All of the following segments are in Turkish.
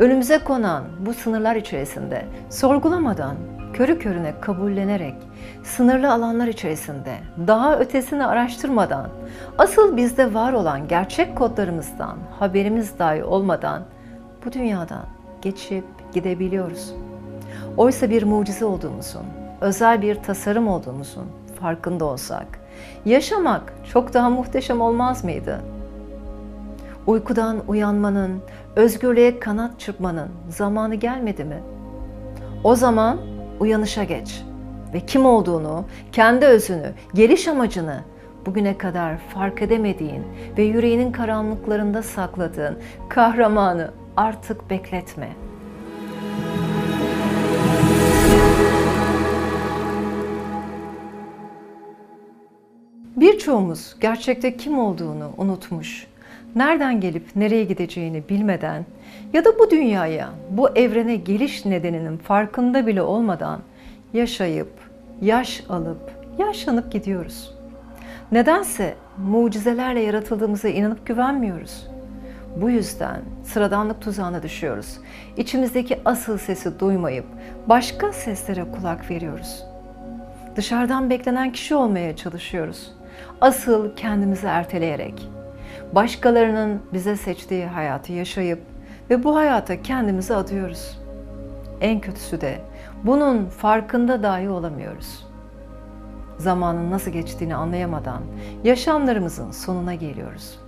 Önümüze konan bu sınırlar içerisinde sorgulamadan, körü körüne kabullenerek, sınırlı alanlar içerisinde daha ötesini araştırmadan, asıl bizde var olan gerçek kodlarımızdan haberimiz dahi olmadan bu dünyadan geçip gidebiliyoruz. Oysa bir mucize olduğumuzun, özel bir tasarım olduğumuzun farkında olsak, yaşamak çok daha muhteşem olmaz mıydı? Uykudan uyanmanın, özgürlüğe kanat çırpmanın zamanı gelmedi mi? O zaman uyanışa geç ve kim olduğunu, kendi özünü, geliş amacını bugüne kadar fark edemediğin ve yüreğinin karanlıklarında sakladığın kahramanı artık bekletme. Birçoğumuz gerçekte kim olduğunu unutmuş, nereden gelip nereye gideceğini bilmeden ya da bu dünyaya, bu evrene geliş nedeninin farkında bile olmadan yaşayıp, yaş alıp, yaşlanıp gidiyoruz. Nedense mucizelerle yaratıldığımıza inanıp güvenmiyoruz. Bu yüzden sıradanlık tuzağına düşüyoruz. İçimizdeki asıl sesi duymayıp başka seslere kulak veriyoruz. Dışarıdan beklenen kişi olmaya çalışıyoruz. Asıl kendimizi erteleyerek, başkalarının bize seçtiği hayatı yaşayıp ve bu hayata kendimizi adıyoruz. En kötüsü de bunun farkında dahi olamıyoruz. Zamanın nasıl geçtiğini anlayamadan yaşamlarımızın sonuna geliyoruz.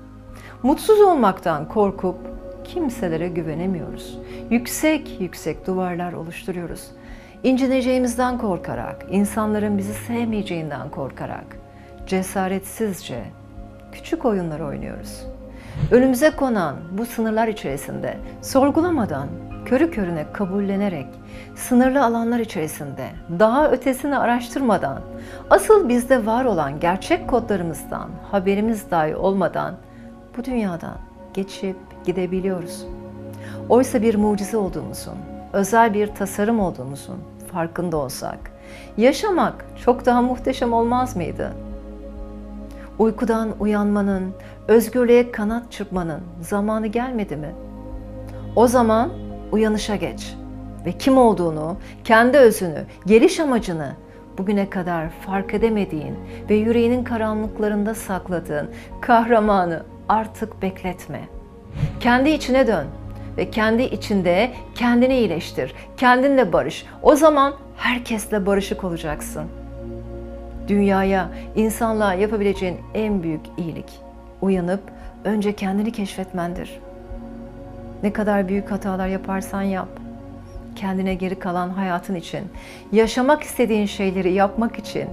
Mutsuz olmaktan korkup kimselere güvenemiyoruz. Yüksek yüksek duvarlar oluşturuyoruz. İncineceğimizden korkarak, insanların bizi sevmeyeceğinden korkarak, cesaretsizce küçük oyunlar oynuyoruz. Önümüze konan bu sınırlar içerisinde sorgulamadan, körü körüne kabullenerek, sınırlı alanlar içerisinde daha ötesini araştırmadan, asıl bizde var olan gerçek kodlarımızdan haberimiz dahi olmadan bu dünyadan geçip gidebiliyoruz. Oysa bir mucize olduğumuzun, özel bir tasarım olduğumuzun farkında olsak, yaşamak çok daha muhteşem olmaz mıydı? Uykudan uyanmanın, özgürlüğe kanat çırpmanın zamanı gelmedi mi? O zaman uyanışa geç ve kim olduğunu, kendi özünü, geliş amacını bugüne kadar fark edemediğin ve yüreğinin karanlıklarında sakladığın kahramanı artık bekletme. Kendi içine dön ve kendi içinde kendini iyileştir. Kendinle barış. O zaman herkesle barışık olacaksın. Dünyaya, insanlığa yapabileceğin en büyük iyilik uyanıp önce kendini keşfetmendir. Ne kadar büyük hatalar yaparsan yap. Kendine geri kalan hayatın için, yaşamak istediğin şeyleri yapmak için,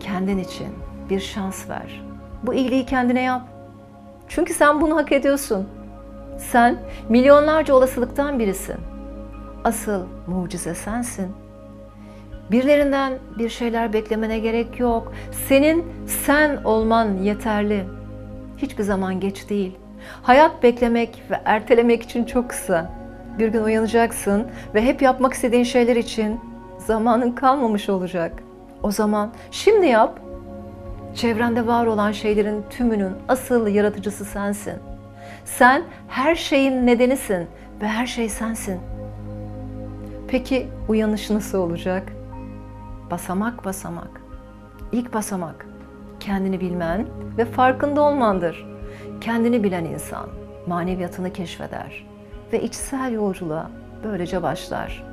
kendin için bir şans ver. Bu iyiliği kendine yap. Çünkü sen bunu hak ediyorsun. Sen milyonlarca olasılıktan birisin. Asıl mucize sensin. Birilerinden bir şeyler beklemene gerek yok. Senin sen olman yeterli. Hiçbir zaman geç değil. Hayat beklemek ve ertelemek için çok kısa. Bir gün uyanacaksın ve hep yapmak istediğin şeyler için zamanın kalmamış olacak. O zaman şimdi yap. Çevrende var olan şeylerin tümünün asıl yaratıcısı sensin. Sen her şeyin nedenisin ve her şey sensin. Peki uyanış nasıl olacak? Basamak basamak. İlk basamak kendini bilmen ve farkında olmandır. Kendini bilen insan maneviyatını keşfeder ve içsel yolculuğa böylece başlar.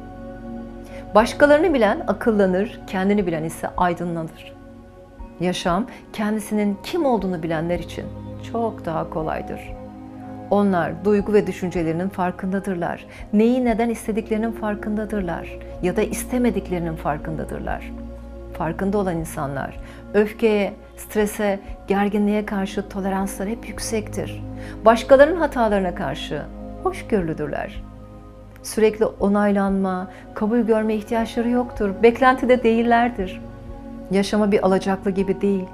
Başkalarını bilen akıllanır, kendini bilen ise aydınlanır. Yaşam kendisinin kim olduğunu bilenler için çok daha kolaydır. Onlar duygu ve düşüncelerinin farkındadırlar. Neyi neden istediklerinin farkındadırlar ya da istemediklerinin farkındadırlar. Farkında olan insanlar öfkeye, strese, gerginliğe karşı toleransları hep yüksektir. Başkalarının hatalarına karşı hoşgörülüdürler. Sürekli onaylanma, kabul görme ihtiyaçları yoktur. Beklentide değillerdir. Yaşama bir alacaklı gibi değil,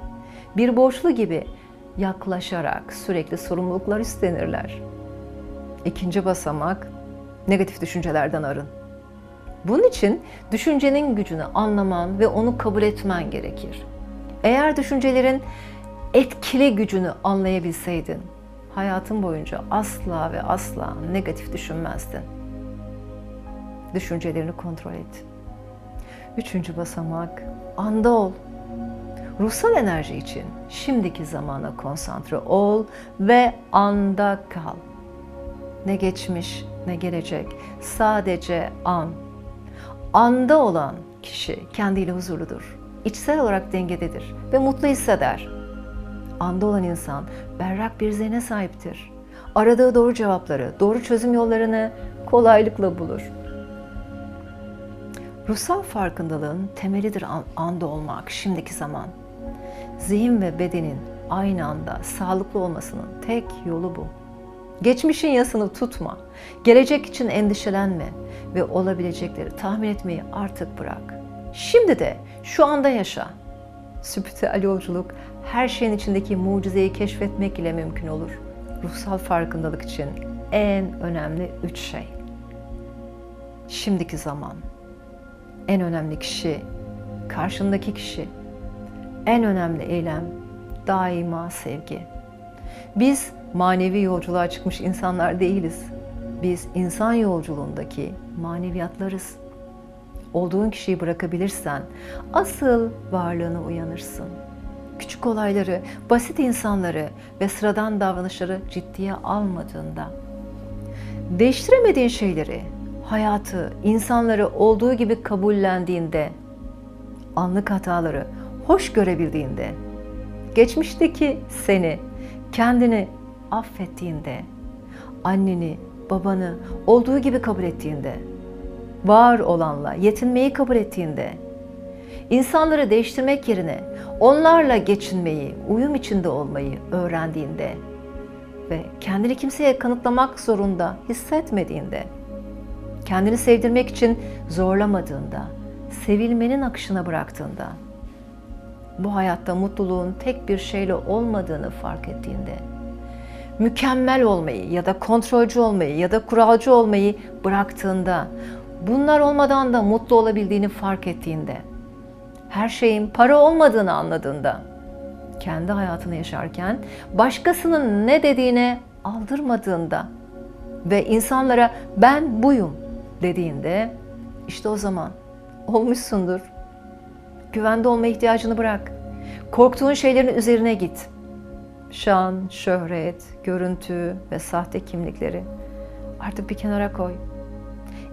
bir borçlu gibi yaklaşarak sürekli sorumluluklar üstlenirler. İkinci basamak negatif düşüncelerden arın. Bunun için düşüncenin gücünü anlaman ve onu kabul etmen gerekir. Eğer düşüncelerin etkili gücünü anlayabilseydin, hayatın boyunca asla ve asla negatif düşünmezdin. Düşüncelerini kontrol et. Üçüncü basamak, anda ol. Ruhsal enerji için şimdiki zamana konsantre ol ve anda kal. Ne geçmiş ne gelecek, sadece an. Anda olan kişi kendiyle huzurludur. İçsel olarak dengededir ve mutlu hisseder. Anda olan insan berrak bir zihne sahiptir. Aradığı doğru cevapları, doğru çözüm yollarını kolaylıkla bulur. Ruhsal farkındalığın temelidir an- anda olmak, şimdiki zaman. Zihin ve bedenin aynı anda sağlıklı olmasının tek yolu bu. Geçmişin yasını tutma, gelecek için endişelenme ve olabilecekleri tahmin etmeyi artık bırak. Şimdi de şu anda yaşa. Spiritüel yolculuk her şeyin içindeki mucizeyi keşfetmek ile mümkün olur. Ruhsal farkındalık için en önemli üç şey. Şimdiki zaman, en önemli kişi, karşındaki kişi, en önemli eylem daima sevgi. Biz manevi yolculuğa çıkmış insanlar değiliz. Biz insan yolculuğundaki maneviyatlarız. Olduğun kişiyi bırakabilirsen asıl varlığına uyanırsın. Küçük olayları, basit insanları ve sıradan davranışları ciddiye almadığında, değiştiremediğin şeyleri, hayatı, insanları olduğu gibi kabullendiğinde, anlık hataları hoş görebildiğinde, geçmişteki seni, kendini affettiğinde, anneni, babanı olduğu gibi kabul ettiğinde, var olanla yetinmeyi kabul ettiğinde, insanları değiştirmek yerine onlarla geçinmeyi, uyum içinde olmayı öğrendiğinde ve kendini kimseye kanıtlamak zorunda hissetmediğinde, kendini sevdirmek için zorlamadığında, sevilmenin akışına bıraktığında, bu hayatta mutluluğun tek bir şeyle olmadığını fark ettiğinde, mükemmel olmayı ya da kontrolcü olmayı ya da kuralcı olmayı bıraktığında, bunlar olmadan da mutlu olabildiğini fark ettiğinde, her şeyin para olmadığını anladığında, kendi hayatını yaşarken başkasının ne dediğine aldırmadığında ve insanlara ben buyum dediğinde işte o zaman olmuşsundur. Güvende olma ihtiyacını bırak. Korktuğun şeylerin üzerine git. Şan, şöhret, görüntü ve sahte kimlikleri artık bir kenara koy.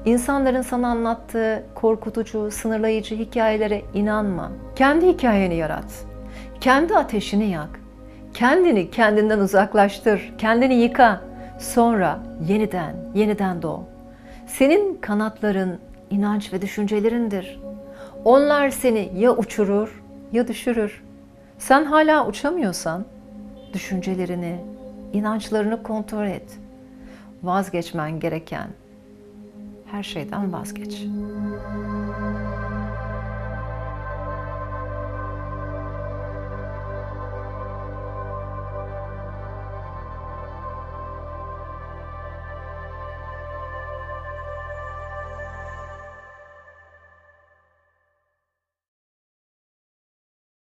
İnsanların sana anlattığı korkutucu, sınırlayıcı hikayelere inanma. Kendi hikayeni yarat. Kendi ateşini yak. Kendini kendinden uzaklaştır. Kendini yıka. Sonra yeniden, yeniden doğ. Senin kanatların inanç ve düşüncelerindir. Onlar seni ya uçurur ya düşürür. Sen hala uçamıyorsan düşüncelerini, inançlarını kontrol et. Vazgeçmen gereken her şeyden vazgeç.